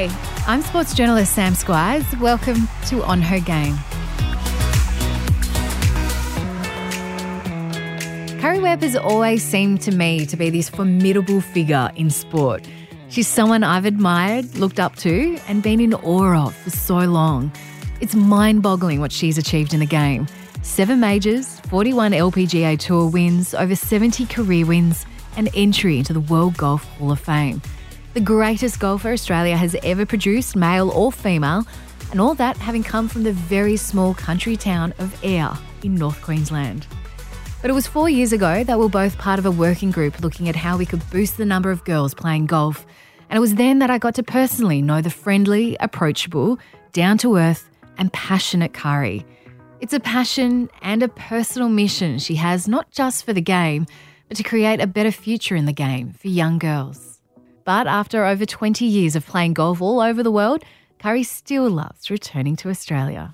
Hi, I'm sports journalist Sam Squiers. Welcome to On Her Game. Karrie Webb has always seemed to me to be this formidable figure in sport. She's someone I've admired, looked up to, and been in awe of for so long. It's mind boggling what she's achieved in the game. Seven majors, 41 LPGA Tour wins, over 70 career wins, and entry into the World Golf Hall of Fame. The greatest golfer Australia has ever produced, male or female, and all that having come from the very small country town of Ayr in North Queensland. But it was four years ago that we were both part of a working group looking at how we could boost the number of girls playing golf. And it was then that I got to personally know the friendly, approachable, down to earth, and passionate Karrie. It's a passion and a personal mission she has not just for the game, but to create a better future in the game for young girls. But after over 20 years of playing golf all over the world, Karrie still loves returning to Australia.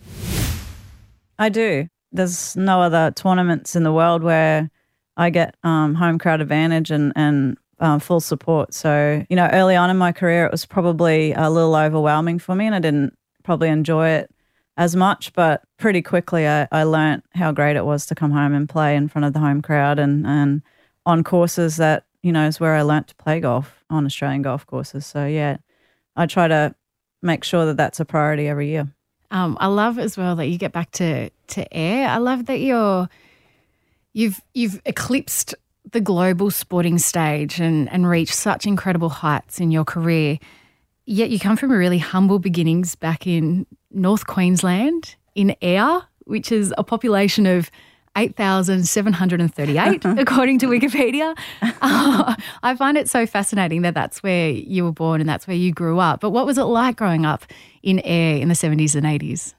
I do. There's no other tournaments in the world where I get um, home crowd advantage and, and um, full support. So, you know, early on in my career, it was probably a little overwhelming for me and I didn't probably enjoy it as much. But pretty quickly, I, I learned how great it was to come home and play in front of the home crowd and, and on courses that you know is where I learnt to play golf on Australian golf courses. So yeah, I try to make sure that that's a priority every year. Um, I love as well that you get back to to Ayr. I love that you're you've you've eclipsed the global sporting stage and and reached such incredible heights in your career. Yet you come from really humble beginnings back in North Queensland in Ayr, which is a population of 8,738, according to Wikipedia. Uh, I find it so fascinating that that's where you were born and that's where you grew up. But what was it like growing up in Ayr in the 70s and 80s?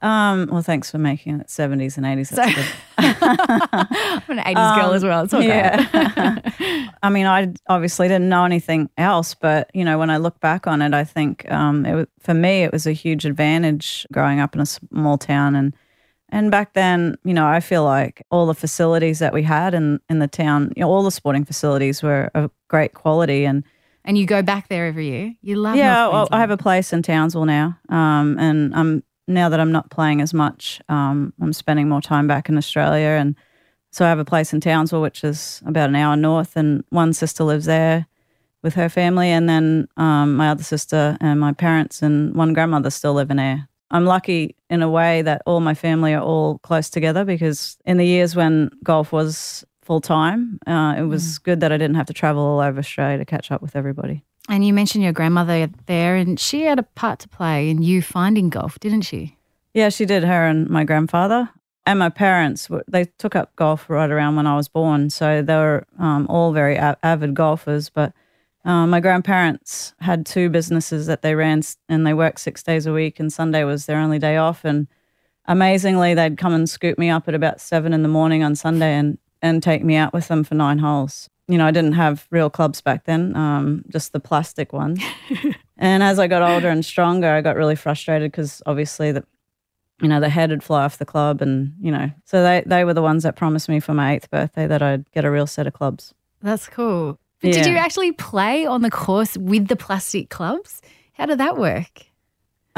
Um, well, thanks for making it 70s and 80s. That's so, I'm an 80s um, girl as well. It's okay. Yeah. I mean, I obviously didn't know anything else, but, you know, when I look back on it, I think um, it was, for me, it was a huge advantage growing up in a small town and – and back then, you know, I feel like all the facilities that we had in, in the town, you know, all the sporting facilities were of great quality. And and you go back there every year. You love. Yeah, well, I have a place in Townsville now, um, and I'm now that I'm not playing as much, um, I'm spending more time back in Australia, and so I have a place in Townsville, which is about an hour north, and one sister lives there with her family, and then um, my other sister and my parents and one grandmother still live in there. I'm lucky in a way that all my family are all close together because in the years when golf was full time, uh, it was mm. good that I didn't have to travel all over Australia to catch up with everybody. And you mentioned your grandmother there, and she had a part to play in you finding golf, didn't she? Yeah, she did. Her and my grandfather and my parents. They took up golf right around when I was born, so they were um, all very avid golfers. But uh, my grandparents had two businesses that they ran and they worked six days a week, and Sunday was their only day off. And amazingly, they'd come and scoop me up at about seven in the morning on Sunday and, and take me out with them for nine holes. You know, I didn't have real clubs back then, um, just the plastic ones. and as I got older and stronger, I got really frustrated because obviously the you know, the head would fly off the club and, you know, so they, they were the ones that promised me for my eighth birthday that I'd get a real set of clubs. That's cool. But yeah. did you actually play on the course with the plastic clubs? How did that work?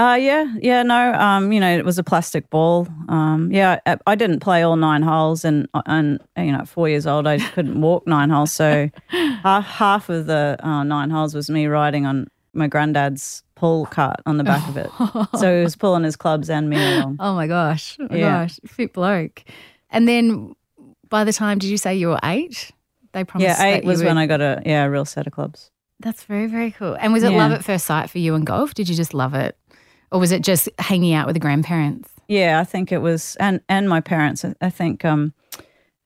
Uh, yeah, yeah, no, um, you know, it was a plastic ball. Um, yeah, I, I, didn't play all nine holes, and and you know, at four years old, I couldn't walk nine holes, so half, half of the uh, nine holes was me riding on my granddad's pull cart on the back of it. so he was pulling his clubs and me along. Oh my gosh, oh my yeah. gosh, fit bloke. And then, by the time, did you say you were eight? They promised. Yeah, eight was when I got a yeah a real set of clubs. That's very very cool. And was it yeah. love at first sight for you and golf? Did you just love it, or was it just hanging out with the grandparents? Yeah, I think it was, and and my parents. I think um,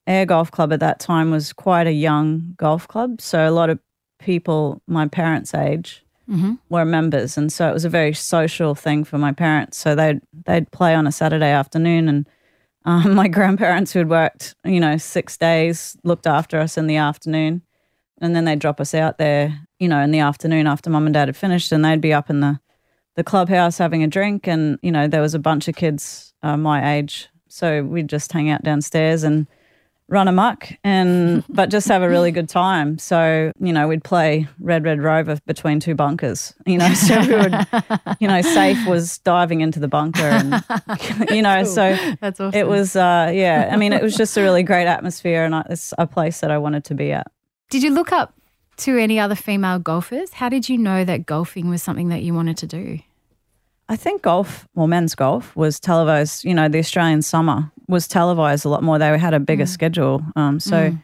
Ayr Golf Club at that time was quite a young golf club, so a lot of people my parents' age mm-hmm. were members, and so it was a very social thing for my parents. So they'd they'd play on a Saturday afternoon and um, my grandparents who had worked, you know, six days looked after us in the afternoon. And then they'd drop us out there, you know, in the afternoon after mum and dad had finished. And they'd be up in the, the clubhouse having a drink. And, you know, there was a bunch of kids uh, my age. So we'd just hang out downstairs. And run amok and but just have a really good time. So, you know, we'd play Red Red Rover between two bunkers. You know, so we would you know, safe was diving into the bunker and you know, Cool. so That's awesome. it was uh yeah, I mean it was just a really great atmosphere and it's a place that I wanted to be at. Did you look up to any other female golfers? How did you know that golfing was something that you wanted to do? I think golf, well, men's golf was televised. You know, the Australian summer was televised a lot more. They had a bigger schedule. Um, so,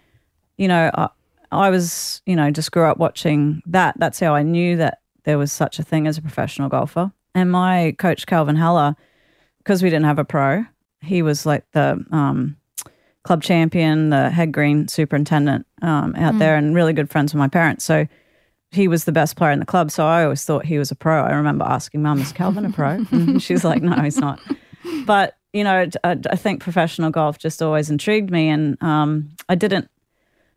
you know, I, I was, you know, just grew up watching that. That's how I knew that there was such a thing as a professional golfer. And my coach, Kelvin Haller, because we didn't have a pro, he was like the um, club champion, the head green superintendent um, out there, and really good friends with my parents. So, he was the best player in the club. So I always thought he was a pro. I remember asking mum, is Kelvin a pro? And she's like, no, he's not. But, you know, I, I think professional golf just always intrigued me. And um, I didn't,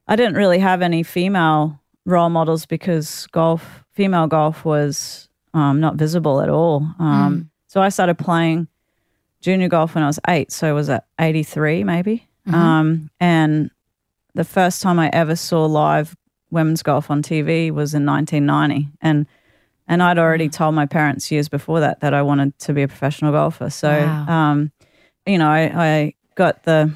I didn't really have any female role models because golf, female golf was um, not visible at all. Um, So I started playing junior golf when I was eight. So was at 83 maybe. Um, and the first time I ever saw live women's golf on TV was in 1990, and and I'd already told my parents years before that that I wanted to be a professional golfer. So, Wow. um, you know, I, I got the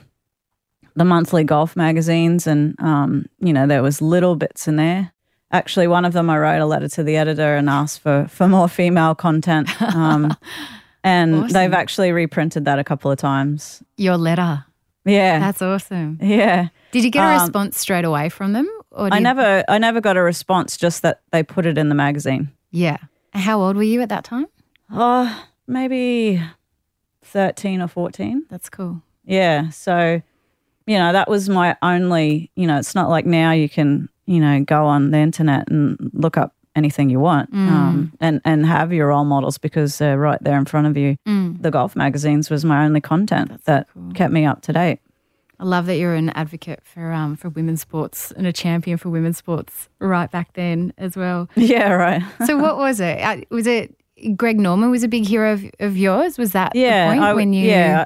the monthly golf magazines, and um, you know, there was little bits in there. Actually, one of them I wrote a letter to the editor and asked for for more female content. Um, and Awesome. they've actually reprinted that a couple of times. Your letter. Yeah, That's awesome. yeah. Did you get a Um, response straight away from them? Or I did- never, I never got a response. Just that they put it in the magazine. Yeah. How old were you at that time? Oh, maybe thirteen or fourteen. That's cool. Yeah. So, you know, that was my only. You know, it's not like now you can, you know, go on the internet and look up anything you want, um, and and have your role models because they're right there in front of you. Mm. The golf magazines was my only content that kept me up to date. I love that you're an advocate for um, for women's sports and a champion for women's sports right back then as well. Yeah. Right. So what was it? Uh, Was it Greg Norman was a big hero of, of yours? Was that yeah, the point I, when you? yeah.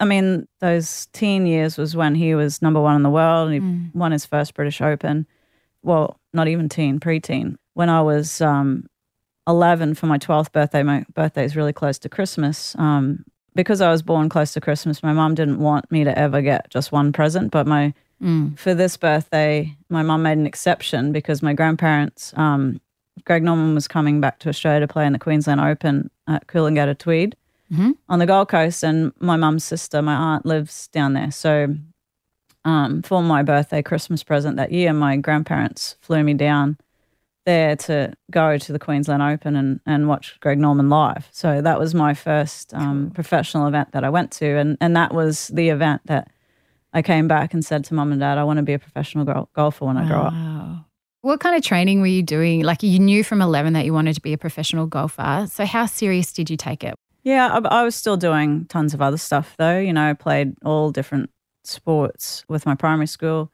I- mean, those teen years was when he was number one in the world. and He Mm. won his first British Open. Well, not even teen, preteen. When I was um, eleven for my twelfth birthday, my birthday is really close to Christmas. Um, because I was born close to Christmas, my mum didn't want me to ever get just one present. But my Mm. for this birthday, my mum made an exception because my grandparents, um, Greg Norman was coming back to Australia to play in the Queensland Open at Coolangatta Tweed Mhm. on the Gold Coast, and my mum's sister, my aunt, lives down there. So, um, for my birthday Christmas present that year, my grandparents flew me down there to go to the Queensland Open and, and watch Greg Norman live. So that was my first um, professional event that I went to, and and that was the event that I came back and said to mum and dad, I want to be a professional gol- golfer when I grow up. What kind of training were you doing? Like you knew from 11 that you wanted to be a professional golfer. So how serious did you take it? Yeah, I, I was still doing tons of other stuff though. You know, I played all different sports with my primary school.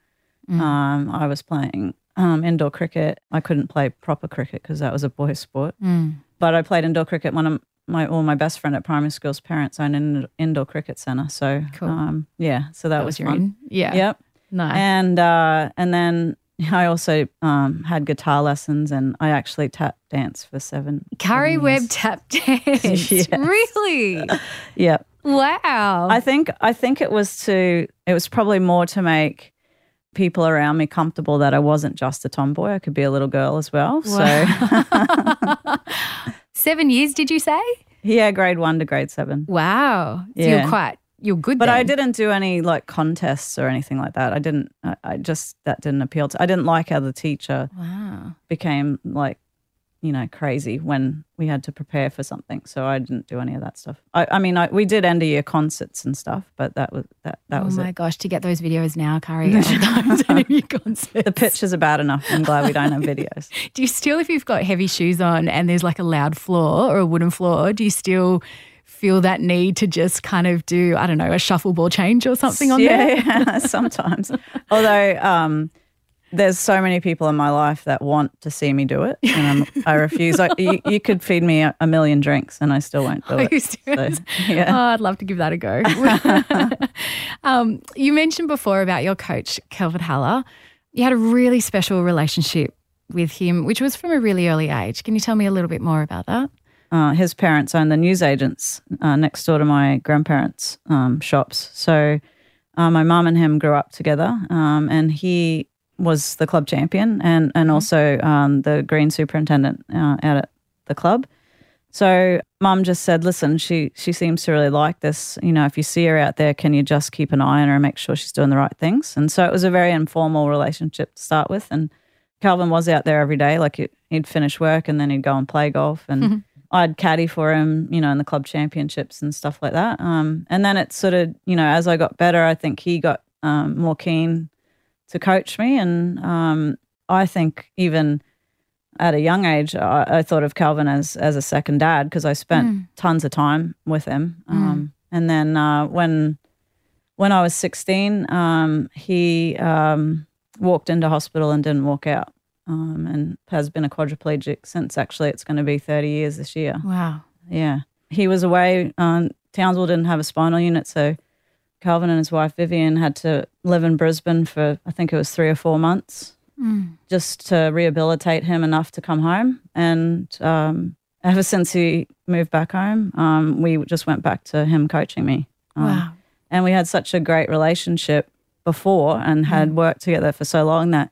Mm. Um, I was playing um, indoor cricket. I couldn't play proper cricket because that was a boys' sport. Mm. But I played indoor cricket. One of my, or my best friend at primary school's parents owned an indoor cricket center. So, Cool. um, yeah, so that, That was, was your fun. Yeah. Yep. Nice. And uh, and then I also um, had guitar lessons, and I actually tap dance for seven. Karrie seven Webb tap dance. Yes. Really? yep. Wow. I think I think it was to it was probably more to make people around me comfortable that I wasn't just a tomboy. I could be a little girl as well. So Seven years, did you say? yeah, grade one to grade seven. Wow. So Yeah. you're quite, you're good But I didn't do any like contests or anything like that. I didn't. I, I just that didn't appeal to. I didn't like how the teacher Wow. became like, you know, crazy when we had to prepare for something. So I didn't do any of that stuff. I, I mean, I, we did end of year concerts and stuff, but that was that. That oh was my it. gosh, to get those videos now, Karrie. of those concerts. The pictures are bad enough. I'm glad we don't have videos. Do you still, if you've got heavy shoes on and there's like a loud floor or a wooden floor, do you still feel that need to just kind of do, I don't know, a shuffle ball change or something on yeah, there? yeah, sometimes. Although, um, there's so many people in my life that want to see me do it, and I'm, I refuse. I, you, you could feed me a, a million drinks, and I still won't do it. So, yeah. Oh, I'd love to give that a go. um, you mentioned before about your coach, Kelvin Haller. You had a really special relationship with him, which was from a really early age. Can you tell me a little bit more about that? uh, his parents owned the newsagents uh, next door to my grandparents' um, shops. So uh, my mum and him grew up together, um, and he was the club champion and and also um, the green superintendent uh, out at the club. So mum just said, "Listen, she she seems to really like this. You know, if you see her out there, can you just keep an eye on her and make sure she's doing the right things?" And so it was a very informal relationship to start with, and Kelvin was out there every day. Like he- he'd finish work and then he'd go and play golf, and I'd caddy for him, you know, in the club championships and stuff like that. Um, and then it sort of, you know, as I got better, I think he got um, more keen to coach me, and um, I think even at a young age, I, I thought of Kelvin as as a second dad because I spent tons of time with him. Um, And then uh, when when I was sixteen, um, he um, walked into hospital and didn't walk out, um, and has been a quadriplegic since. Actually, it's going to be thirty years this year. Wow. Yeah, he was away. Um, Townsville didn't have a spinal unit, so Kelvin and his wife Vivian had to live in Brisbane for I think it was three or four months, just to rehabilitate him enough to come home. And um, ever since he moved back home, um, we just went back to him coaching me. Um, Wow. And we had such a great relationship before and had worked together for so long that,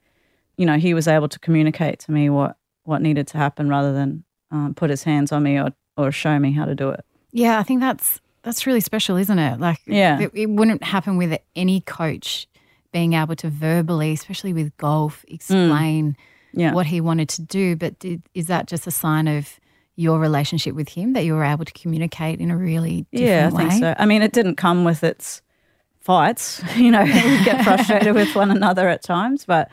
you know, he was able to communicate to me what, what needed to happen rather than um, put his hands on me or, or show me how to do it. Yeah, I think that's that's really special, isn't it? Like, Yeah. it, it wouldn't happen with any coach being able to verbally, especially with golf, explain Mm. Yeah. what he wanted to do. But did, is that just a sign of your relationship with him that you were able to communicate in a really different Yeah, I way? think so. I mean, it didn't come with its fights. You know, we get frustrated with one another at times, but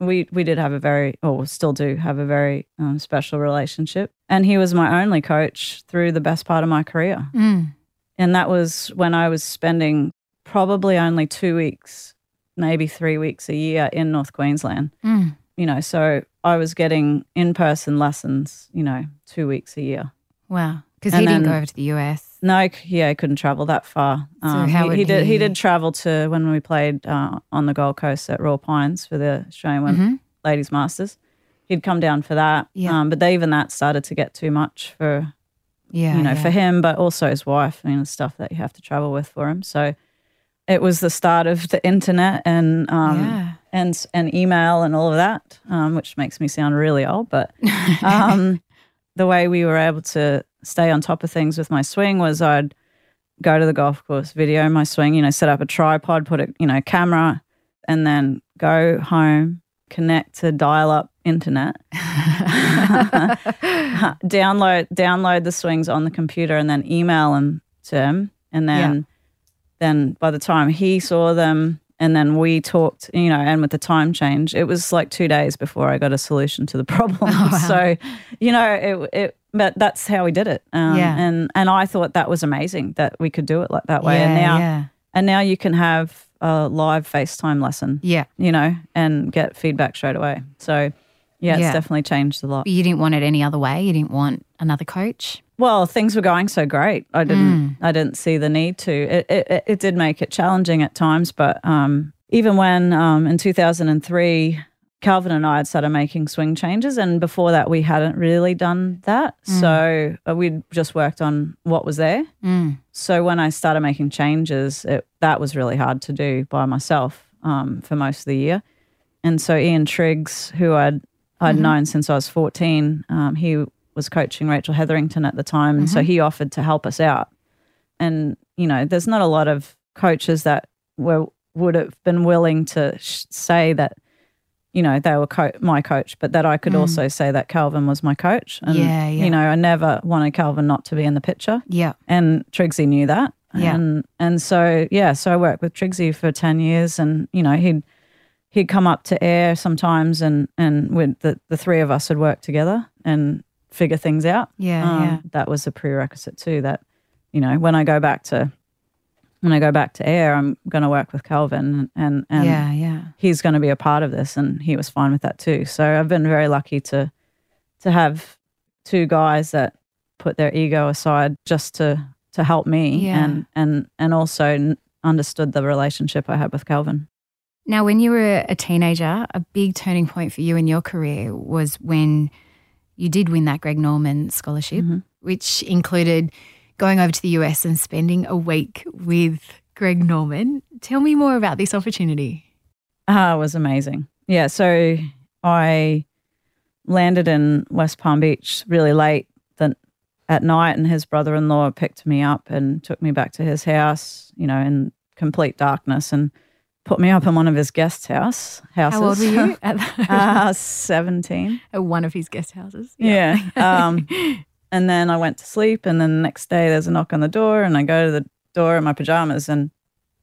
we we did have a very, or still do have a very um, special relationship. And he was my only coach through the best part of my career. Mm. And that was when I was spending probably only two weeks, maybe three weeks a year in North Queensland. Mm. You know, so I was getting in person lessons, you know, two weeks a year. Wow. Because he didn't go over to the US. No, yeah, I couldn't travel that far. Um, how he, would he did. He he- did travel to when we played uh, on the Gold Coast at Royal Pines for the Australian Women Ladies Masters. He'd come down for that. Yeah. Um, but they, even that started to get too much for Yeah. you know yeah. for him, but also his wife. I mean, the stuff that you have to travel with for him. So it was the start of the internet and um, Yeah. and and email and all of that, um, which makes me sound really old. But um, the way we were able to stay on top of things with my swing was I'd go to the golf course, video my swing, you know, set up a tripod, put a you know camera, and then go home, connect to dial up internet, download download the swings on the computer, and then email them to him, and then then by the time he saw them. And then we talked, you know, and with the time change, it was like two days before I got a solution to the problem. So, you know, it, it, but that's how we did it. Um, Yeah. And and I thought that was amazing that we could do it like that way. and Yeah, now, yeah. and now you can have a live FaceTime lesson, Yeah. you know, and get feedback straight away. So, yeah, it's definitely changed a lot. But you didn't want it any other way. You didn't want another coach. Well, things were going so great. I didn't. I didn't see the need to. It it, it, did make it challenging at times, but um, even when um, in two thousand and three, Kelvin and I had started making swing changes, and before that, we hadn't really done that. So uh, we'd just worked on what was there. Mm. So when I started making changes, it, that was really hard to do by myself um, for most of the year. And so Ian Triggs, who I'd I'd mm-hmm. known since I was fourteen, um, he was coaching Rachel Hetherington at the time, and so mm-hmm. he offered to help us out. And you know, there's not a lot of coaches that were would have been willing to sh- say that. You know, they were co- my coach, but that I could mm. also say that Kelvin was my coach. And, Yeah, yeah. You know, I never wanted Kelvin not to be in the picture Yeah. and Triggsy knew that. Yeah. And and so yeah, so I worked with Triggsy for ten years, and you know he'd he'd come up to Ayr sometimes, and and with the the three of us would work together and figure things out. Yeah, Um, yeah. That was a prerequisite too. That you know when I go back to when I go back to Ayr, I'm going to work with Kelvin and, and yeah, yeah. he's going to be a part of this. And he was fine with that too. So I've been very lucky to, to have two guys that put their ego aside just to, to help me Yeah. and, and, and also understood the relationship I had with Kelvin. Now, when you were a teenager, a big turning point for you in your career was when you did win that Greg Norman scholarship, Mhm. which included going over to the US and spending a week with Greg Norman. Tell me more about this opportunity. Ah, it was amazing. Yeah, so I landed in West Palm Beach really late the, at night, and his brother-in-law picked me up and took me back to his house. You know, in complete darkness, and put me up in one of his guest house houses. How old were you at, the, uh, Seventeen. at one of his guest houses? Yeah. Um, and then I went to sleep, and then the next day there's a knock on the door, and I go to the door in my pajamas, and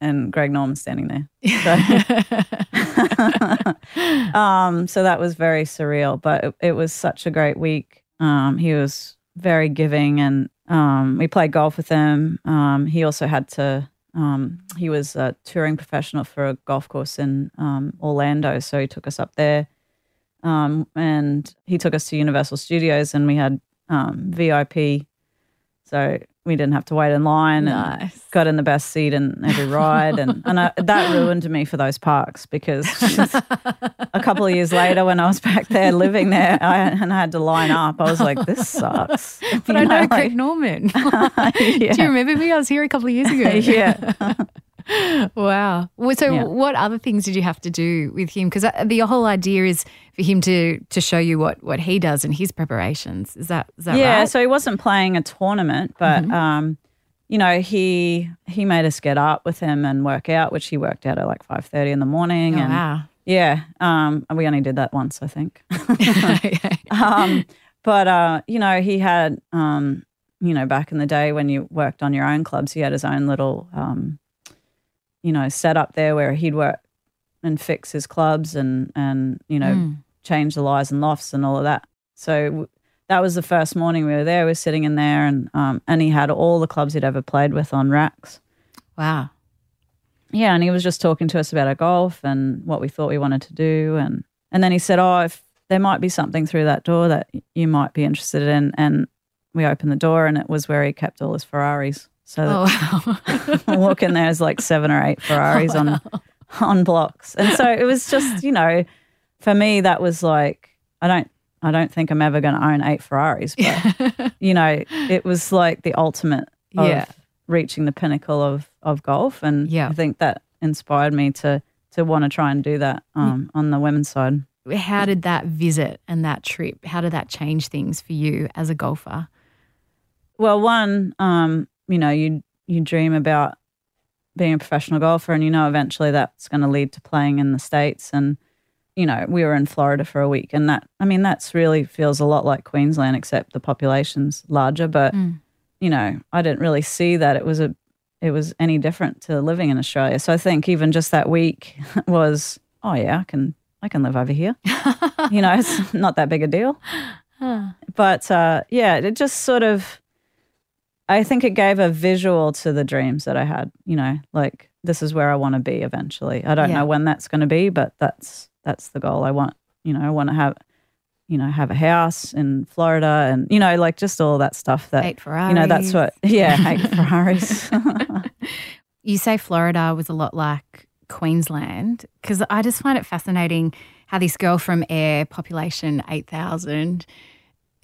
and Greg Norman's standing there. um, so that was very surreal, but it, it was such a great week. Um, he was very giving, and um, we played golf with him. Um, he also had to. Um, he was a touring professional for a golf course in um, Orlando, so he took us up there, um, and he took us to Universal Studios, and we had um, VIP, so we didn't have to wait in line. And nice. got in the best seat in every ride, and and I, that ruined me for those parks because a couple of years later, when I was back there living there, I, and I had to line up, I was like, "This sucks." But You I know like- Greg Norman. yeah. Do you remember me? I was here a couple of years ago. yeah. Wow. Well, So, Yeah. what other things did you have to do with him? Because the whole idea is for him to to show you what what he does in his preparations. Is that is that yeah, right? so he wasn't playing a tournament, but um, you know, he he made us get up with him and work out, which he worked out at like five thirty in the morning. Oh, and wow. yeah, um, and we only did that once, I think. Um, but uh, you know, he had um, you know, back in the day when you worked on your own clubs, he had his own little um, you know, setup there where he'd work and fix his clubs and and you know, Mm. change the lies and lofts and all of that. So that was the first morning we were there. We were sitting in there, and um, and he had all the clubs he'd ever played with on racks. Wow. Yeah, and he was just talking to us about our golf and what we thought we wanted to do, and and then he said, "Oh, if there might be something through that door that you might be interested in," and we opened the door, and it was where he kept all his Ferraris. So Oh, wow. walk in there is like seven or eight Ferraris on on blocks. And so it was just, you know, for me that was like I don't I don't think I'm ever going to own eight Ferraris, but you know, it was like the ultimate of Yeah. reaching the pinnacle of of golf and Yeah. I think that inspired me to to want to try and do that um, on the women's side. How did that visit and that trip, how did that change things for you as a golfer? Well, one, um, you know, you you dream about being a professional golfer, and you know eventually that's going to lead to playing in the states. And you know, we were in Florida for a week, and that I mean, that's really feels a lot like Queensland, except the population's larger. But Mm. you know, I didn't really see that it was a it was any different to living in Australia. So I think even just that week was, oh yeah, I can I can live over here. you know, it's not that big a deal but uh, yeah, it just sort of, I think it gave a visual to the dreams that I had. You know, like this is where I want to be eventually. I don't Yeah. know when that's going to be, but that's that's the goal. I want, you know, I want to have, you know, have a house in Florida, and you know, like just all that stuff that Eight Ferraris. you know. That's what, yeah, eight Ferraris. You say Florida was a lot like Queensland because I just find it fascinating how this girl from Ayr, population 8,000,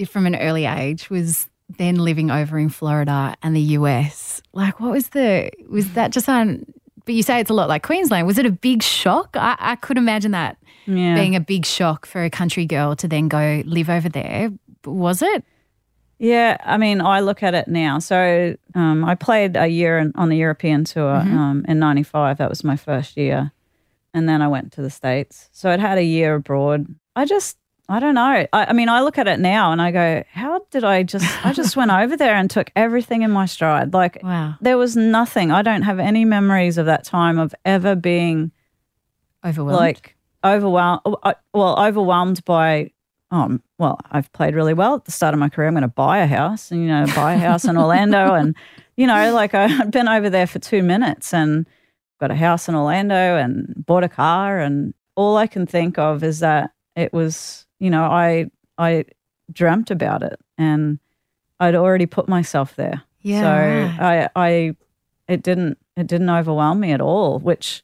from an early age, was then living over in Florida and the US. Like, what was the, was that just on, but you say it's a lot like Queensland. Was it a big shock? I, I could imagine that yeah. being a big shock for a country girl to then go live over there. Was it? Yeah, I mean, I look at it now. So um, I played a year in, on the European tour um, in '95. That was my first year, and then I went to the states. So I'd had a year abroad. I just, I don't know. I, I mean, I look at it now and I go, how did I just? I just went over there and took everything in my stride. Like Wow. there was nothing. I don't have any memories of that time of ever being Overwhelmed. like overwhelmed well overwhelmed by um well i've played really well at the start of my career i'm going to buy a house and you know buy a house in orlando and You know, like I, I'd been over there for two minutes and got a house in Orlando and bought a car. And all I can think of is that it was, you know, I, I dreamt about it and I'd already put myself there. Yeah. So. I, I, it didn't, it didn't overwhelm me at all, which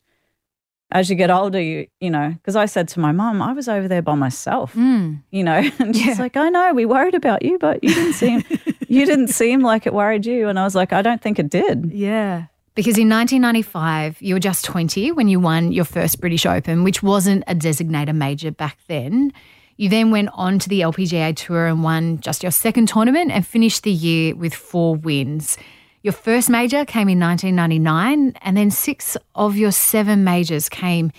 as you get older, you, you know, because I said to my mum, I was over there by myself, Mm. you know, and she's Yeah. like, I know, we worried about you, but you didn't seem, you didn't seem like it worried you. And I was like, I don't think it did. Yeah. Because in 1995, you were just 20 when you won your first British Open, which wasn't a designated major back then. You then went on to the LPGA Tour and won just your second tournament and finished the year with four wins. Your first major came in 1999, and then six of your seven majors came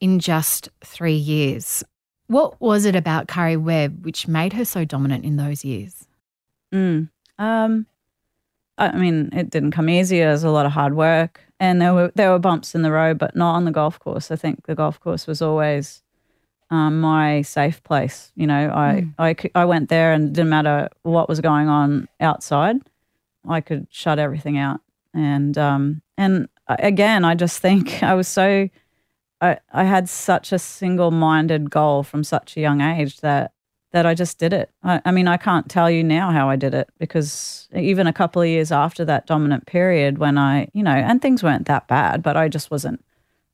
in just three years. What was it about Karrie Webb which made her so dominant in those years? Mm. Um, I mean, it didn't come easy. It was a lot of hard work, and there were there were bumps in the road, but not on the golf course. I think the golf course was always um, my safe place. You know, I I went there, and didn't matter what was going on outside, I could shut everything out. And um, and again, I just think I was so. I, I had such a single-minded goal from such a young age that that I just did it. I, I mean, I can't tell you now how I did it because even a couple of years after that dominant period, when I, you know, and things weren't that bad, but I just wasn't,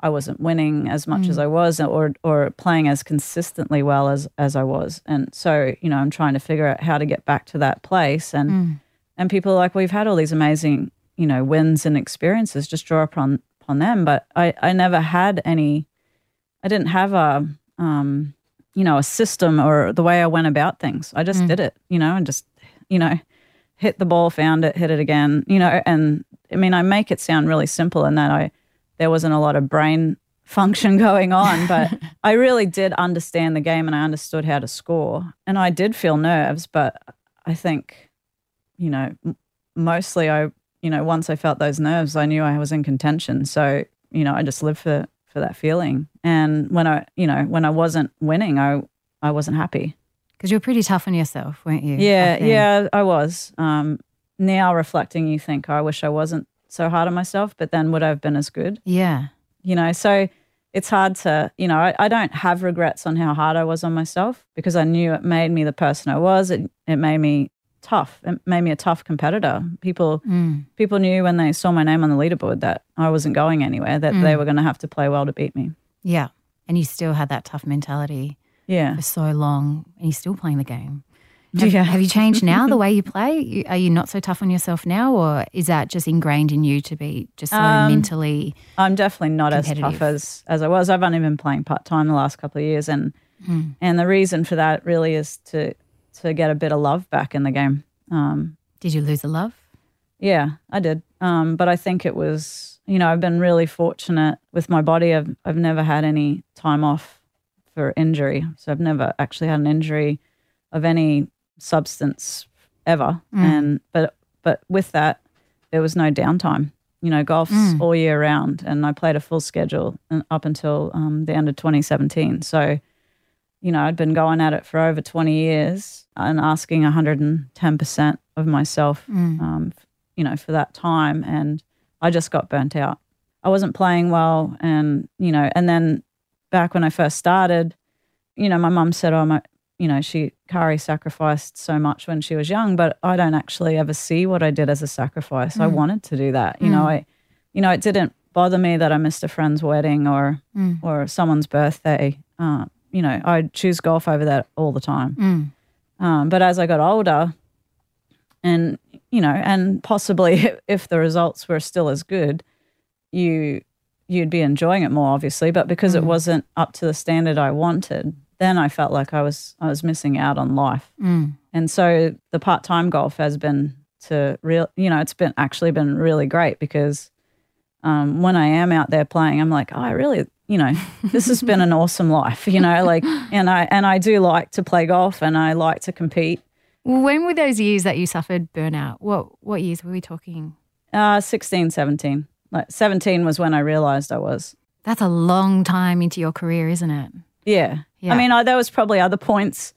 I wasn't winning as much as mm. I was, or or playing as consistently well as as I was, and so you know, I'm trying to figure out how to get back to that place, and mm. and people are like, well, you've had all these amazing, you know, wins and experiences, just draw upon upon them, but I I never had any, I didn't have a um you know, a system or the way I went about things. I just mm. did it, you know, and just, you know, hit the ball, found it, hit it again, you know, and I mean, I make it sound really simple in that I, there wasn't a lot of brain function going on, but I really did understand the game and I understood how to score. And I did feel nerves, but I think, you know, m- mostly I, you know, once I felt those nerves, I knew I was in contention. So, you know, I just lived for for that feeling. And when I, you know, when I wasn't winning, I I wasn't happy. Because you were pretty tough on yourself, weren't you? Yeah, then? yeah, I was. Um, now reflecting, you think I wish I wasn't so hard on myself, but then would I have been as good? Yeah. You know, so it's hard to, you know, I, I don't have regrets on how hard I was on myself because I knew it made me the person I was. It it made me tough. It made me a tough competitor. People Mm. people knew when they saw my name on the leaderboard that I wasn't going anywhere. That they were going to have to play well to beat me. Yeah. And you still had that tough mentality Yeah. for so long and you're still playing the game. Have, Yeah. have you changed now the way you play? Are you not so tough on yourself now, or is that just ingrained in you to be just so Um, mentally? I'm definitely not as tough as as I was. I've only been playing part time the last couple of years, and and the reason for that really is to to get a bit of love back in the game. Um, Did you lose the love? yeah, I did, um, but I think it was you know I've been really fortunate with my body. I've I've never had any time off for injury, so I've never actually had an injury of any substance ever. And but but with that, there was no downtime. You know, golf's all year round, and I played a full schedule up until um, the end of 2017. So, you know, I'd been going at it for over 20 years and asking 110% of myself, um, you know, for that time. And I just got burnt out. I wasn't playing well. And, you know, and then back when I first started, you know, my mum said, oh, my, you know, she, Karrie sacrificed so much when she was young, but I don't actually ever see what I did as a sacrifice. I wanted to do that. You know, I, you know, it didn't bother me that I missed a friend's wedding or, or someone's birthday. Uh, you know, I'd choose golf over that all the time. Mm. Um, but as I got older, and you know, and possibly if the results were still as good, you you'd be enjoying it more, obviously. But because it wasn't up to the standard I wanted, then I felt like I was I was missing out on life. Mm. And so the part time golf has been to real, you know, it's been actually been really great because um, when I am out there playing, I'm like, oh, I really, you know, this has been an awesome life, you know, like, and I and I do like to play golf and I like to compete. When were those years that you suffered burnout? What what years were we talking? Uh, 16, 17. Like 17 was when I realized I was. That's a long time into your career, isn't it? Yeah. Yeah. I mean, I, there was probably other points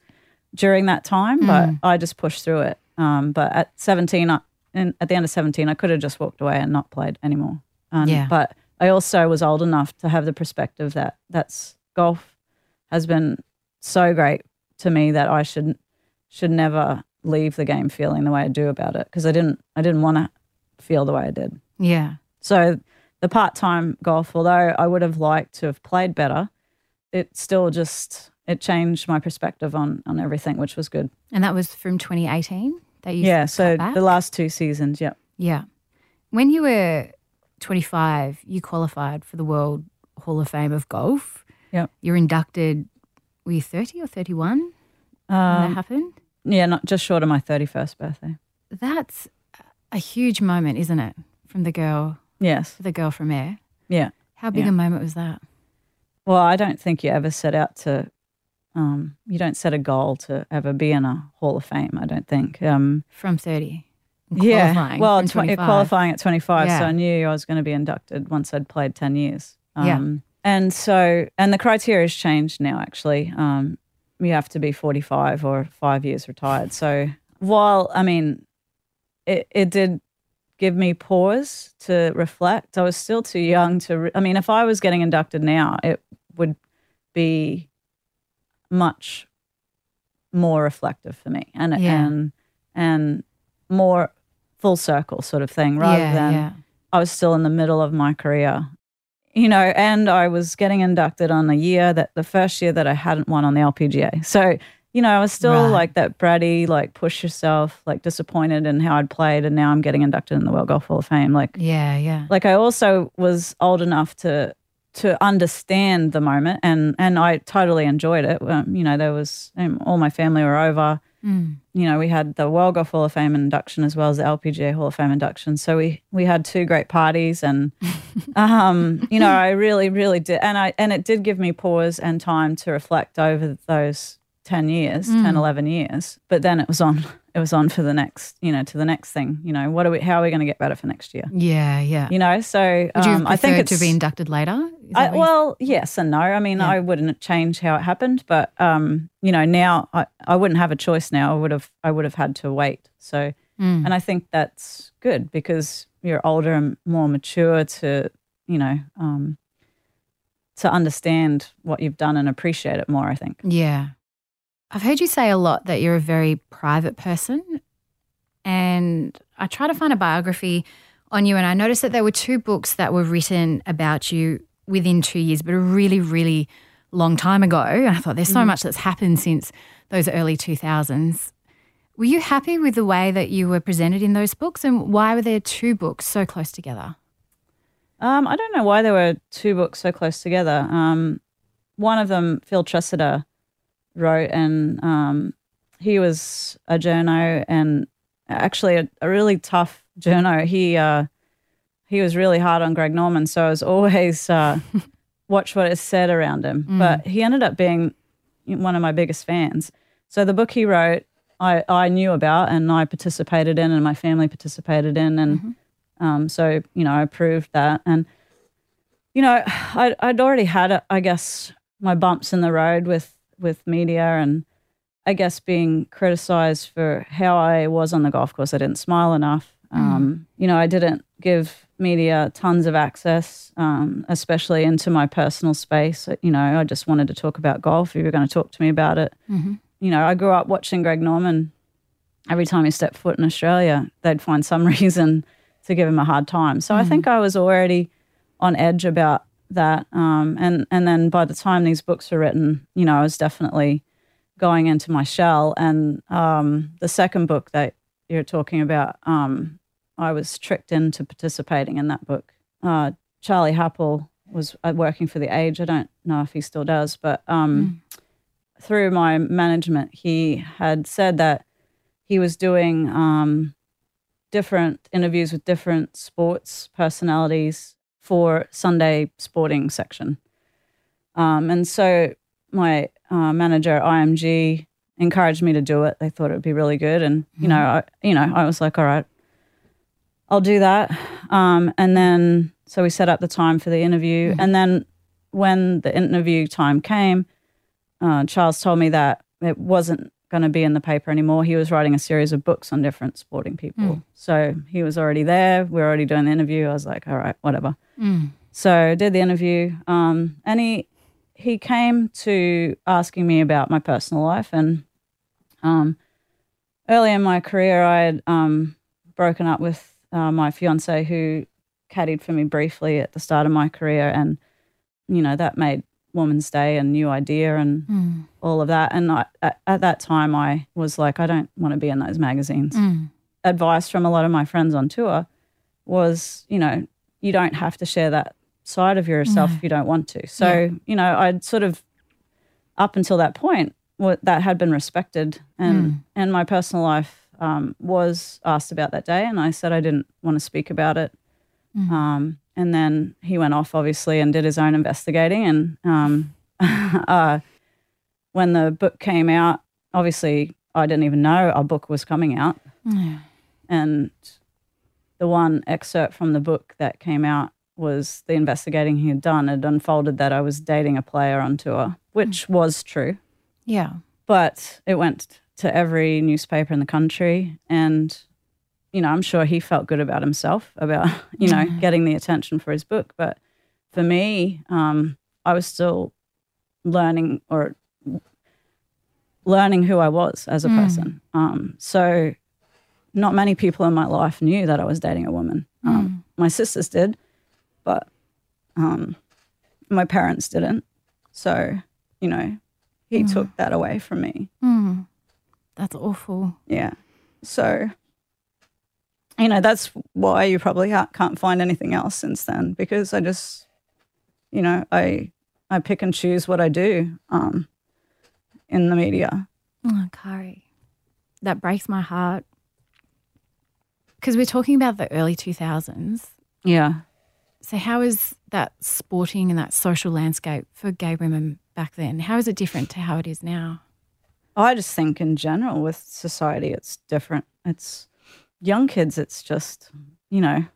during that time, but I just pushed through it. Um, but at 17, I, in, at the end of 17, I could have just walked away and not played anymore. Um, Yeah. But I also was old enough to have the perspective that that's golf has been so great to me that I should should never leave the game feeling the way I do about it because I didn't I didn't want to feel the way I did. Yeah. So the part time golf, although I would have liked to have played better, it still just it changed my perspective on on everything, which was good. And that was from 2018 that you yeah. So back? the last two seasons, yeah. Yeah. When you were 25, you qualified for the World Hall of Fame of Golf. Yep. You're inducted, were you 30 or 31 when that Um, happened? yeah, not just short of my thirty first birthday. That's a huge moment, isn't it? From the girl, Yes. the girl from Ayr. Yeah. How big Yeah. a moment was that? Well, I don't think you ever set out to. Um, you don't set a goal to ever be in a Hall of Fame. I don't think. Um, From 30? And yeah. Well, tw- qualifying at twenty five, so I knew I was going to be inducted once I'd played ten years. Yeah. Um, And so, and the criteria has changed now. Actually, um, you have to be forty five or five years retired. So while I mean, it it did give me pause to reflect. I was still too young to. Re- I mean, if I was getting inducted now, it would be much more reflective for me, and Yeah. and and more full circle sort of thing, rather yeah, than yeah. I was still in the middle of my career. You know, and I was getting inducted on a year that the first year that I hadn't won on the LPGA. So, you know, I was still Right. like that bratty, like push yourself, like disappointed in how I'd played, and now I'm getting inducted in the World Golf Hall of Fame. Like, Yeah, yeah. like I also was old enough to to understand the moment, and and I totally enjoyed it. Um, you know, there was um, all my family were over Mm. you know, we had the World Golf Hall of Fame induction as well as the LPGA Hall of Fame induction. So we we had two great parties, and um, you know, I really, really did, and I and it did give me pause and time to reflect over those ten years, Mm. 10, 11 years. But then it was on, it was on for the next, you know, to the next thing. You know, what are we? How are we going to get better for next year? Yeah, yeah. You know, so Would you um, I think it's to be inducted later? I, well, yes and no. I mean, Yeah. I wouldn't change how it happened, but um, you know, now I, I wouldn't have a choice. Now I would have I would have had to wait. So, Mm. and I think that's good because you're older and more mature to you know um, to understand what you've done and appreciate it more. I think. Yeah. I've heard you say a lot that you're a very private person. And I try to find a biography on you, and I noticed that there were two books that were written about you within two years, but a really, really long time ago. And I thought there's so much that's happened since those early 2000s. Were you happy with the way that you were presented in those books? And why were there two books so close together? Um, I don't know why there were two books so close together. Um, one of them, Phil Tresidder, wrote, and um, he was a journo and actually a, a really tough journo. He uh, he was really hard on Greg Norman, so I was always uh, watch what is said around him. But he ended up being one of my biggest fans. So the book he wrote, I, I knew about and I participated in, and my family participated in, and um, so you know I approved that. And you know, I'd, I'd already had, I guess, my bumps in the road with with media, and I guess being criticized for how I was on the golf course. I didn't smile enough. Um, you know, I didn't give media tons of access, um, especially into my personal space. You know, I just wanted to talk about golf. If you were going to talk to me about it, you know, I grew up watching Greg Norman. Every time he stepped foot in Australia, they'd find some reason to give him a hard time. So I think I was already on edge about that. Um, and and then by the time these books were written, you know, I was definitely going into my shell. And um, the second book that you're talking about, um, I was tricked into participating in that book. Uh, Charlie Happell was uh, working for the Age. I don't know if he still does, but um, through my management, he had said that he was doing um, different interviews with different sports personalities for Sunday sporting section. Um, and so my uh, manager at IMG encouraged me to do it. They thought it would be really good, and you know, I, you know, I was like, all right, I'll do that. Um, and then so we set up the time for the interview, and then when the interview time came, uh, Charles told me that it wasn't going to be in the paper anymore. He was writing a series of books on different sporting people. So he was already there. We are already doing the interview. I was like, all right, whatever. So did the interview, um, and he he came to asking me about my personal life, and um, early in my career, I had um, broken up with uh, my fiance, who caddied for me briefly at the start of my career, and you know that made Woman's Day a new idea and Mm. all of that. And I, at, at that time, I was like, I don't want to be in those magazines. Mm. Advice from a lot of my friends on tour was, you know, you don't have to share that side of yourself No. if you don't want to. So, you know, I'd sort of, up until that point, what that had been respected, and and my personal life um, was asked about that day, and I said I didn't want to speak about it. Um, and then he went off, obviously, and did his own investigating. And um, uh, when the book came out, obviously, I didn't even know a book was coming out. Yeah. And the one excerpt from the book that came out was the investigating he had done. It unfolded that I was dating a player on tour, which was true. Yeah. but it went to every newspaper in the country and you know i'm sure he felt good about himself about you know getting the attention for his book. But for me um, i was still learning or learning who i was as a person. Um, so not many people in my life knew that i was dating a woman um, my sisters did but um, my parents didn't so you know he took that away from me Mm. That's awful. yeah. So, you know, that's why you probably ha- can't find anything else since then because I just, you know, I I pick and choose what I do um, in the media. Oh, Karrie, that breaks my heart. Because we're talking about the early 2000s. Yeah. So, how is that sporting and that social landscape for gay women back then? How is it different to how it is now? I just think in general with society, it's different. It's young kids, it's just, you know,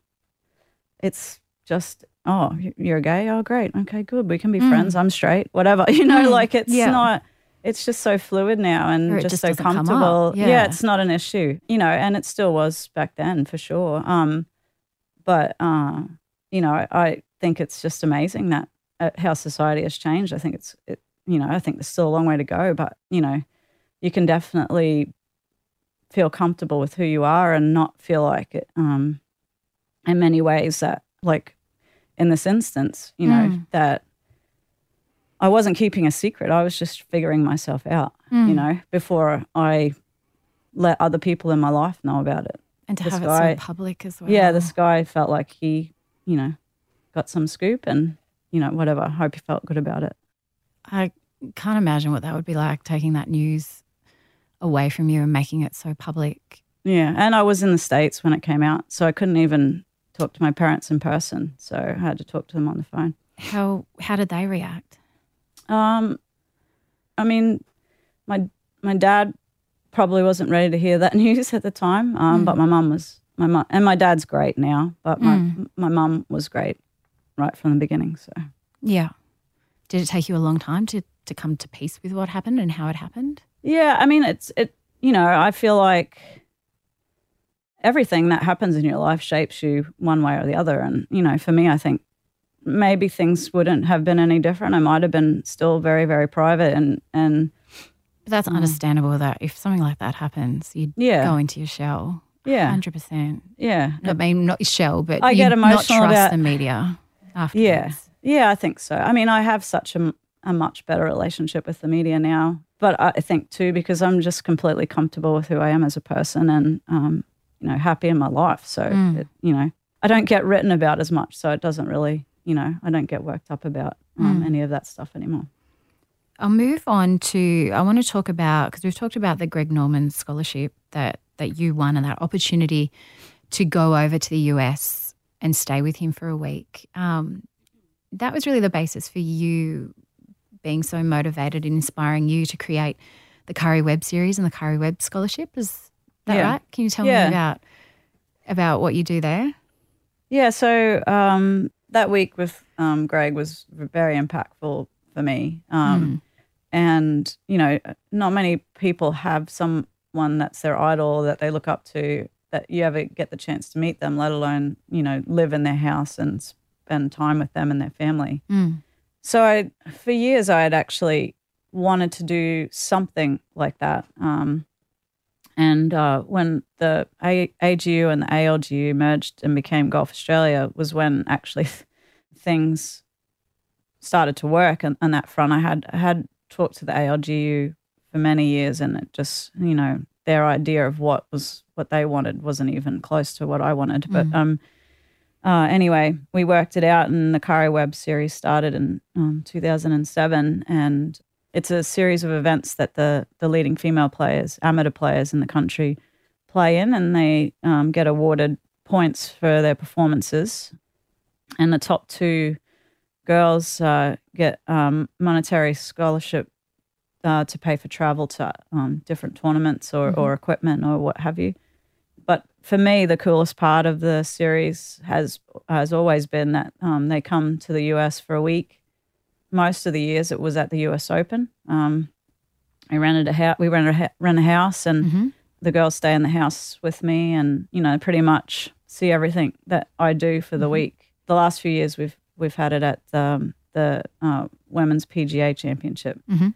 it's just, oh, you're gay? Oh, great. Okay, good. We can be friends. I'm straight, whatever. You know, Mm, like it's yeah. not, it's just so fluid now and just, just so comfortable. yeah. it's not an issue, you know, and it still was back then for sure. Um, but, uh, you know, I, I think it's just amazing that uh, how society has changed. I think it's, it, you know, I think there's still a long way to go, but, you know, you can definitely feel comfortable with who you are and not feel like it um in many ways that like in this instance you know Mm. that i wasn't keeping a secret i was just figuring myself out Mm. you know before i let other people in my life know about it And to This have guy- it so public as well. yeah this guy felt like he you know got some scoop and you know whatever i hope he felt good about it I can't imagine what that would be like taking that news away from you and making it so public. Yeah, and I was in the States when it came out, so I couldn't even talk to my parents in person. So I had to talk to them on the phone. How how did they react? Um, I mean, my my dad probably wasn't ready to hear that news at the time, um, but my mum was. My mum and my dad's great now, but my my mum was great right from the beginning. So Yeah. Did it take you a long time to to come to peace with what happened and how it happened? Yeah, I mean, it's it. You know, I feel like everything that happens in your life shapes you one way or the other, and you know, for me, I think maybe things wouldn't have been any different. I might have been still very, very private, and and But that's understandable that if something like that happens, you'd Yeah. go into your shell. yeah, Hundred percent. yeah, I mean, not your shell, but I get not emotional trust about- the media afterwards. yeah, yeah. I think so. I mean, I have such a, a much better relationship with the media now, but I think too because I'm just completely comfortable with who I am as a person, and um, you know, happy in my life. So it, you know, I don't get written about as much, so it doesn't really, you know, I don't get worked up about um, any of that stuff anymore. I'll move on to. I want to talk about because we've talked about the Greg Norman scholarship that that you won and that opportunity to go over to the US and stay with him for a week. Um, that was really the basis for you being so motivated and inspiring you to create the Karrie Webb series and the Karrie Webb scholarship. Is that Yeah. right? Can you tell Yeah. me about about what you do there? Yeah, so um, that week with um, Greg was very impactful for me. Um, and you know, not many people have someone that's their idol that they look up to that you ever get the chance to meet them, let alone you know live in their house and spend time with them and their family. Mm. So I, for years, I had actually wanted to do something like that. Um, and uh, when the A- AGU and the ALGU merged and became Golf Australia, was when actually things started to work on, on that front. I had I had talked to the ALGU for many years, and it just you know their idea of what was what they wanted wasn't even close to what I wanted. But um, uh, anyway, we worked it out, and the Karrie Webb series started in um, 2007, and it's a series of events that the the leading female players, amateur players in the country, play in, and they um, get awarded points for their performances, and the top two girls uh, get um, monetary scholarship uh, to pay for travel to um, different tournaments or, or equipment or what have you. But for me, the coolest part of the series has has always been that um, they come to the US for a week. Most of the years, it was at the US Open. Um, I rented a house. We rented a, ha- rent a house, and Mm-hmm. the girls stay in the house with me, and you know, pretty much see everything that I do for the week. The last few years, we've we've had it at the the uh, women's PGA Championship. Mhm.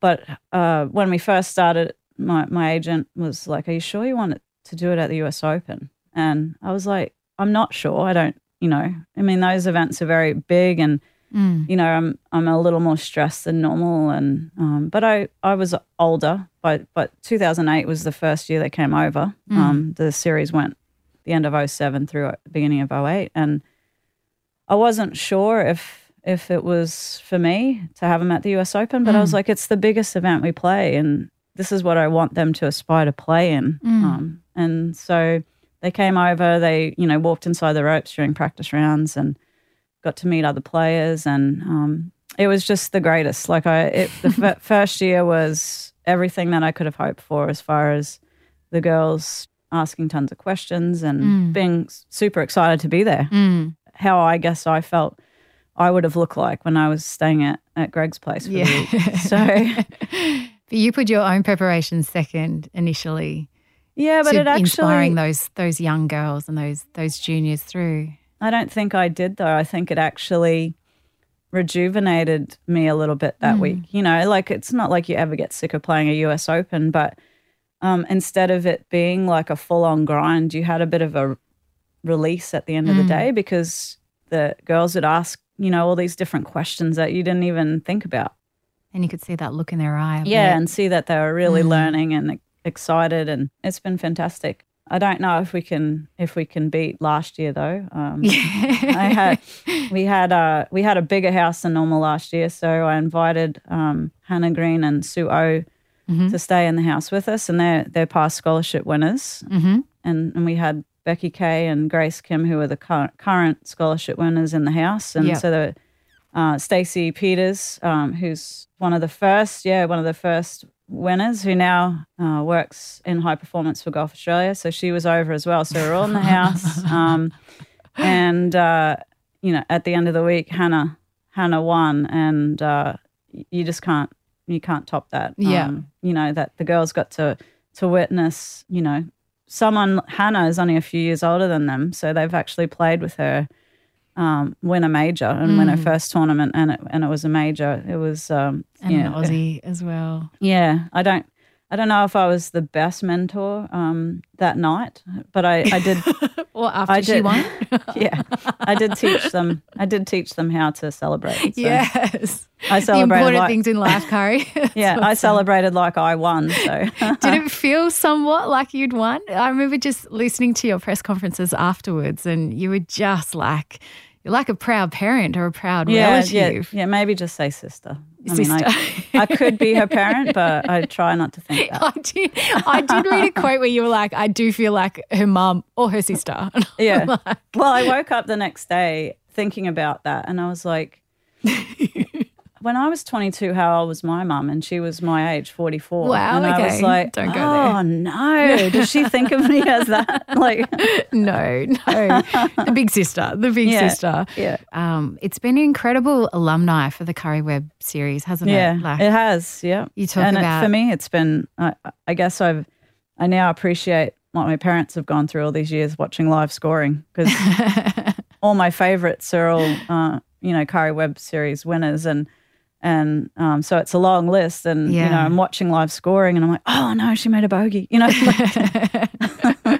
But uh, when we first started, my my agent was like, "Are you sure you want it to do it at the US Open?" And I was like, "I'm not sure. I don't, you know. I mean, those events are very big, and Mm. you know, I'm I'm a little more stressed than normal, and um, but I I was older. But but 2008 was the first year they came over. Um, the series went the end of 07 through the beginning of 08, and I wasn't sure if if it was for me to have them at the US Open, but I was like, it's the biggest event we play, and this is what I want them to aspire to play in. Um, and so they came over. They you know walked inside the ropes during practice rounds and got to meet other players, and um, it was just the greatest. Like I, it, the f- first year was everything that I could have hoped for, as far as the girls asking tons of questions and being super excited to be there. Mm. How I guess I felt I would have looked like when I was staying at, at Greg's place for the week. So But you put your own preparations second initially. yeah, but it actually inspiring those those young girls and those those juniors through. I don't think I did though. I think it actually rejuvenated me a little bit that hmm. week. You know, like it's not like you ever get sick of playing a US Open, but um, instead of it being like a full on grind, you had a bit of a release at the end of the hmm. day because the girls would ask, you know, all these different questions that you didn't even think about. And you could see that look in their eye. Yeah, and see that they were really hmm. learning and excited, and it's been fantastic. I don't know if we can if we can beat last year though. Um, I had we had uh we had a bigger house than normal last year, so I invited um, Hannah Green and Sue O to stay in the house with us, and they're they're past scholarship winners, mm-hmm. and and we had Becky Kay and Grace Kim who are the current, current scholarship winners in the house, and Yep. so the uh, Stacey Peters, um, who's one of the first, yeah, one of the first winners who now uh, works in high performance for Golf Australia. So she was over as well. So we're all in the house. Um, and, uh, you know, at the end of the week, Hannah, Hannah won. And uh, you just can't, you can't top that. Yeah. Um, you know, that the girls got to, to witness, you know, someone, Hannah is only a few years older than them. So they've actually played with her um, win a major and win her first tournament, and it and it was a major. It was um, And yeah, an Aussie as well. yeah. I don't I don't know if I was the best mentor um, that night, but I, I did Or after I she did won. yeah I did teach them I did teach them how to celebrate. So yes. I celebrated The important like things in life, Karrie. yeah I celebrated like I won. So Did it feel somewhat like you'd won? I remember just listening to your press conferences afterwards, and you were just like, you're like a proud parent or a proud yeah relative. yeah yeah maybe just say sister. I Sister. mean I, I could be her parent, but I try not to think that. I did. I did read a quote where you were like, "I do feel like her mum or her sister." Yeah. like, Well, I woke up the next day thinking about that and I was like, when I was 22, how old was my mum? And she was my age, 44. Wow, and I okay. was like, Don't go oh there." no, does she think of me as that? Like, no, no. the big sister, the big Yeah, sister. yeah. Um, it's been an incredible alumni for the Karrie Webb series, hasn't yeah, it? Like, it has. Yeah, You talk and it- for me, it's been. I, I guess I've. I now appreciate what my parents have gone through all these years watching live scoring because all my favorites are all, uh, you know, Karrie Webb series winners, and and um, so it's a long list, and you know, I'm watching live scoring, and I'm like, oh no, she made a bogey, you know.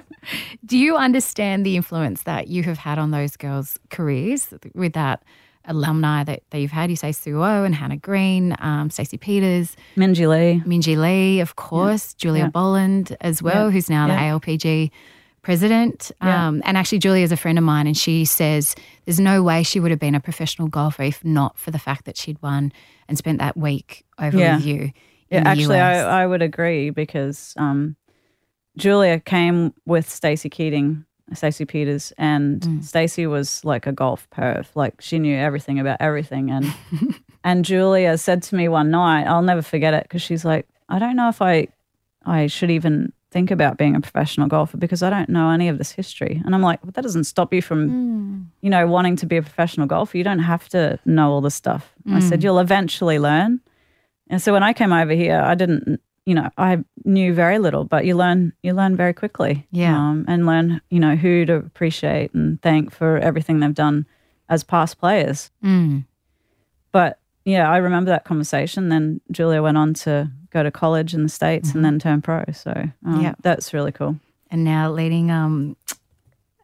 Do you understand the influence that you have had on those girls' careers with that alumni that, that you've had? You say Sue O and Hannah Green, um, Stacey Peters, Minjee Lee, Minjee Lee, of course, Julia Yeah. Boland as well, Yeah. who's now Yeah. the ALPG president. Yeah. Um, and actually, Julia is a friend of mine, and she says there's no way she would have been a professional golfer if not for the fact that she'd won and spent that week over Yeah. with you. Yeah, actually. I, I would agree because um, Julia came with Stacey Keating, Stacey Peters, and Mm. Stacey was like a golf perv. Like she knew everything about everything. And and Julia said to me one night, I'll never forget it, because she's like, I don't know if I I should even think about being a professional golfer because I don't know any of this history. And I'm like, well, that doesn't stop you from Mm. you know, wanting to be a professional golfer, you don't have to know all this stuff. I said, Mm. you'll eventually learn. And so when I came over here, I didn't, you know, I knew very little, but you learn, you learn very quickly. Yeah. Um, and learn, you know, who to appreciate and thank for everything they've done as past players. Mm. But yeah, I remember that conversation. Then Julia went on to go to college in the States and then turn pro. So um, Mm-hmm. Yeah. that's really cool. and now leading um,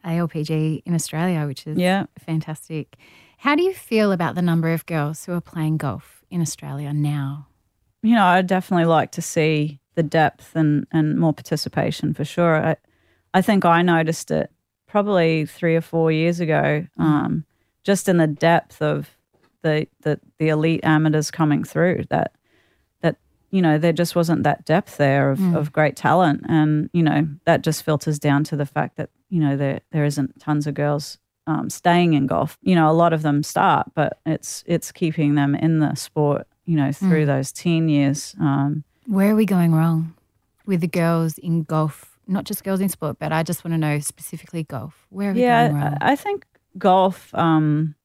ALPG in Australia, which is Yeah. fantastic. How do you feel about the number of girls who are playing golf in Australia now? you know, I'd definitely like to see the depth and, and more participation for sure. I, I think I noticed it probably three or four years ago, um, just in the depth of the, the the elite amateurs coming through. That that you know there just wasn't that depth there of, of great talent, and you know that just filters down to the fact that you know there there isn't tons of girls um, staying in golf. You know, a lot of them start, but it's it's keeping them in the sport. You know, through those teen years. Um, Where are we going wrong with the girls in golf? Not just girls in sport, but I just want to know specifically golf. Where are we yeah, going wrong? I I think golf, um,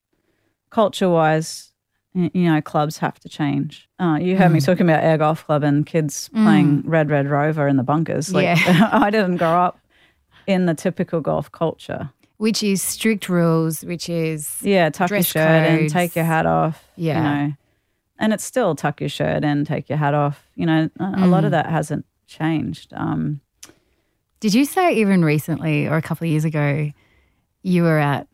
culture wise, you know, clubs have to change. Uh, you heard me Mm. talking about Ayr golf club and kids playing Red Red Rover in the bunkers. Like, Yeah. I didn't grow up in the typical golf culture. which is strict rules, which is Yeah, tuck your shirt in, codes. take your hat off. Yeah. you know, and it's still tuck your shirt and take your hat off. You know, a, a lot of Mm. that hasn't changed. Um, Did you say even recently or a couple of years ago you were at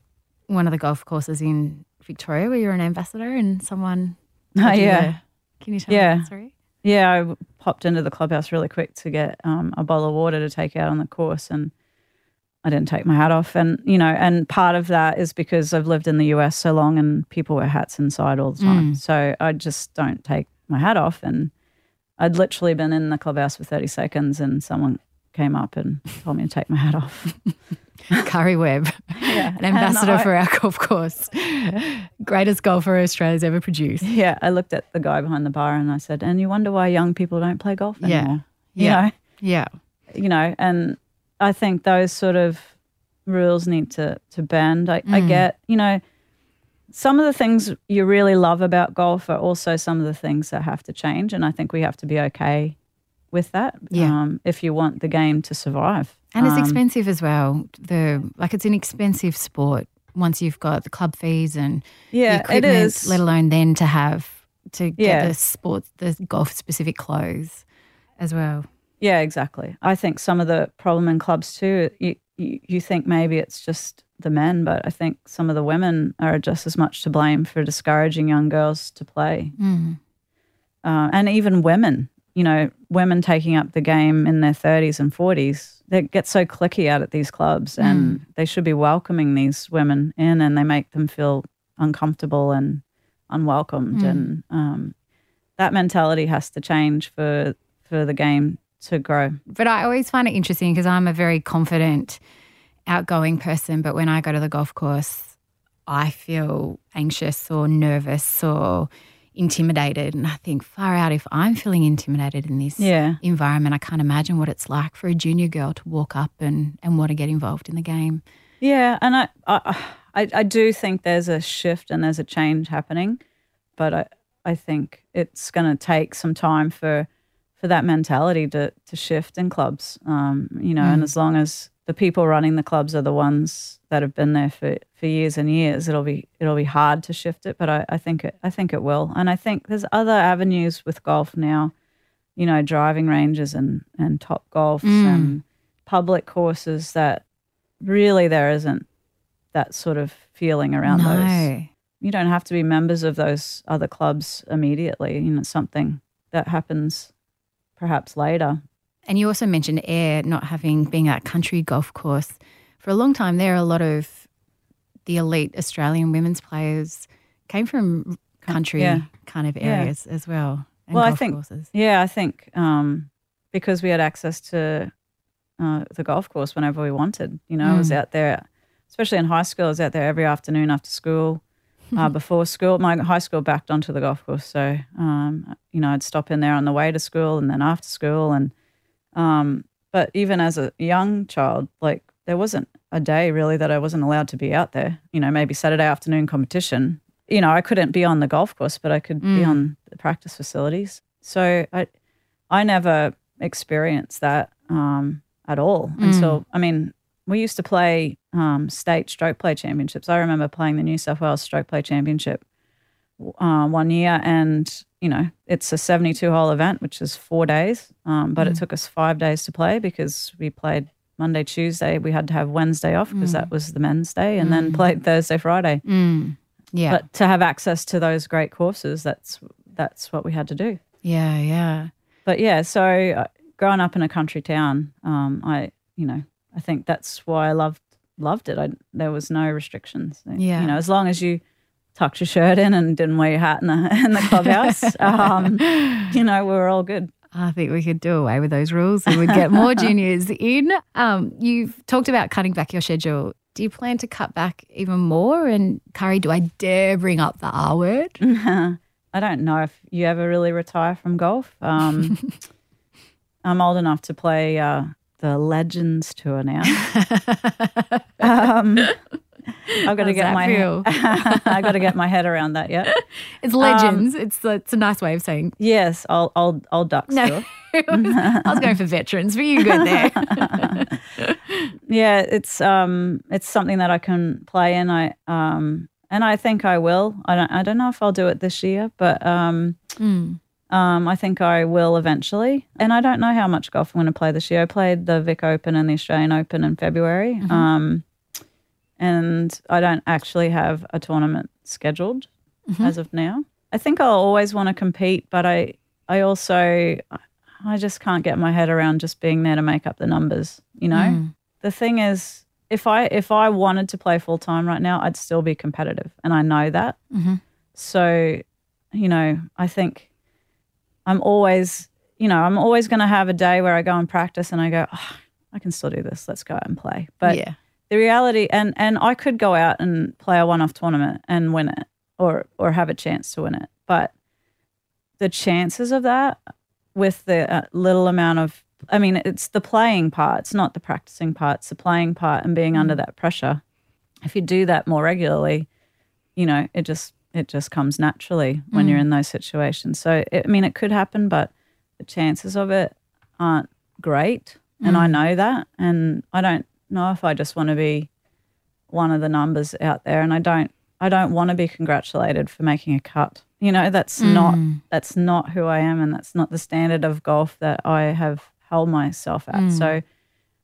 one of the golf courses in Victoria where you were an ambassador and someone Oh, yeah. Can you tell Yeah. me that story? Yeah, I popped into the clubhouse really quick to get um, a bottle of water to take out on the course, and I didn't take my hat off. And you know, and part of that is because I've lived in the US so long, and people wear hats inside all the time. Mm. So I just don't take my hat off. And I'd literally been in the clubhouse for thirty seconds, and someone came up and told me to take my hat off. Karrie Webb, Yeah, an ambassador I- for our golf course. Greatest golfer Australia's ever produced. Yeah, I looked at the guy behind the bar and I said, "And you wonder why young people don't play golf Yeah. anymore?" You Yeah. know. Yeah. you know, and I think those sort of rules need to to bend. I, I Mm. get, you know, some of the things you really love about golf are also some of the things that have to change, and I think we have to be okay with that. Yeah. Um, if you want the game to survive, And it's Um, expensive as well. The like it's an expensive sport once you've got the club fees and Yeah, it equipment, is. let alone then to have to get Yeah. the sports the golf specific clothes as well. Yeah, exactly. I think some of the problem in clubs too, you, you, you think maybe it's just the men, but I think some of the women are just as much to blame for discouraging young girls to play. Mm. uh, and even women, you know, women taking up the game in their 30s and 40s, they get so clicky out at these clubs and they should be welcoming these women in and they make them feel uncomfortable and unwelcomed. And um, that mentality has to change for, for the game to grow. But I always find it interesting because I'm a very confident, outgoing person. But when I go to the golf course, I feel anxious or nervous or intimidated. And I think, far out, if I'm feeling intimidated in this Yeah. environment, I can't imagine what it's like for a junior girl to walk up and, and want to get involved in the game. Yeah, and I, I, I, I do think there's a shift and there's a change happening, but I, I think it's going to take some time for, for that mentality to to shift in clubs. Um, you know, and as long as the people running the clubs are the ones that have been there for, for years and years, it'll be it'll be hard to shift it. But I, I think it I think it will, and I think there's other avenues with golf now. You know, driving ranges and and top golfs and public courses that really there isn't that sort of feeling around those. You don't have to be members of those other clubs immediately. You know, it's something that happens perhaps later. And you also mentioned Ayr not having being a country golf course. For a long time, there are a lot of the elite Australian women's players came from country yeah. kind of Yeah. areas as well. and Well, I think- courses. Yeah, I think um, because we had access to uh, the golf course whenever we wanted. You know, I was out there, especially in high school. I was out there every afternoon after school, uh, before school. My high school backed onto the golf course, so um, you know I'd stop in there on the way to school and then after school. And um, but even as a young child, like there wasn't a day really that I wasn't allowed to be out there. You know, maybe Saturday afternoon competition. You know, I couldn't be on the golf course, but I could be on the practice facilities. So I, I never experienced that um, at all until I mean, we used to play um, state stroke play championships. I remember playing the New South Wales Stroke Play Championship uh, one year, and you know, it's a seventy-two hole event, which is four days, um, but it took us five days to play because we played Monday, Tuesday. We had to have Wednesday off because that was the men's day, and then played Thursday, Friday. Mm. Yeah. But to have access to those great courses, that's that's what we had to do. yeah, yeah. But yeah, so uh, growing up in a country town, um, I you know I think that's why I loved loved it. I there was no restrictions. Yeah. you know, as long as you tucked your shirt in and didn't wear your hat in the in the clubhouse, um, you know, we were all good. I think we could do away with those rules and we'd get more juniors in. Um, you've talked about cutting back your schedule. Do you plan to cut back even more? And Karrie, do I dare bring up the R word? I don't know if you ever really retire from golf. Um, I'm old enough to play uh, the Legends Tour now. um, I've got to get my? I got to get my head around that yet. It's legends. it's it's a nice way of saying Yes, old old old ducks no. I was going for veterans, but you go there. Yeah, it's um it's something that I can play in. I um and I think I will. I don't I don't know if I'll do it this year, but um um I think I will eventually. And I don't know how much golf I'm going to play this year. I played the Vic Open and the Australian Open in February. Um and I don't actually have a tournament scheduled as of now. I think I'll always want to compete, but I I also I just can't get my head around just being there to make up the numbers, you know? The thing is if I if I wanted to play full time right now, I'd still be competitive and I know that. So, you know, I think I'm always, you know, I'm always going to have a day where I go and practice and I go, oh, I can still do this. Let's go out and play. But yeah. the reality and and I could go out and play a one-off tournament and win it or or have a chance to win it but the chances of that with the uh, little amount of I mean it's the playing part it's not the practicing part it's the playing part and being under that pressure if you do that more regularly you know it just it just comes naturally when you're mm. in those situations so it, I mean it could happen but the chances of it aren't great and I mm. know that and I don't know if I just want to be one of the numbers out there and I don't I don't want to be congratulated for making a cut. You know, that's mm. not that's not who I am and that's not the standard of golf that I have held myself at. So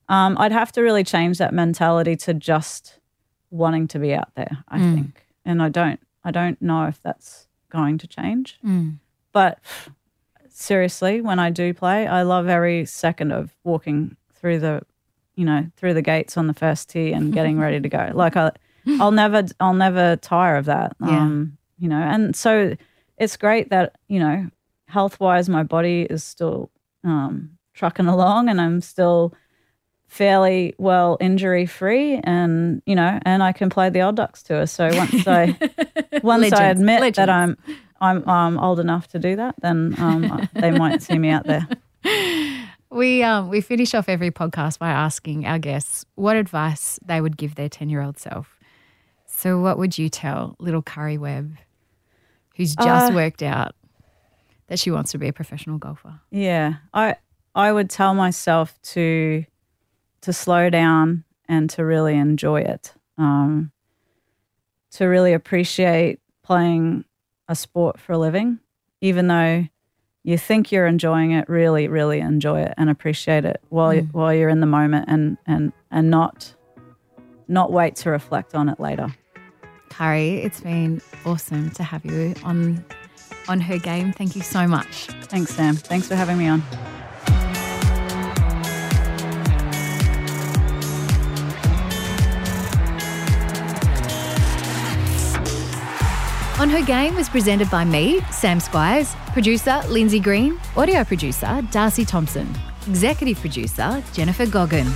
um, I'd have to really change that mentality to just wanting to be out there, I think. And I don't I don't know if that's going to change. But seriously, when I do play, I love every second of walking through the, you know, through the gates on the first tee and getting ready to go. Like I, I'll never, I'll never tire of that. Yeah. Um, you know, and so it's great that you know, health wise, my body is still um, trucking along, and I'm still fairly well injury free, and you know, and I can play the old ducks to tour. So once I, once I admit legends. that I'm I'm um, old enough to do that, then um, they might see me out there. We um, we finish off every podcast by asking our guests what advice they would give their ten year old self. So, what would you tell little Karrie Webb, who's just Uh, worked out that she wants to be a professional golfer? Yeah, I I would tell myself to to slow down and to really enjoy it. Um, to really appreciate playing a sport for a living, even though you think you're enjoying it. Really, really enjoy it and appreciate it while you, while you're in the moment, and and and not not wait to reflect on it later. Karrie, it's been awesome to have you on on her game. Thank you so much. Thanks, Sam. Thanks for having me on. On Her Game was presented by me, Sam Squiers, producer Lindsay Green, audio producer Darcy Thompson, executive producer Jennifer Goggin.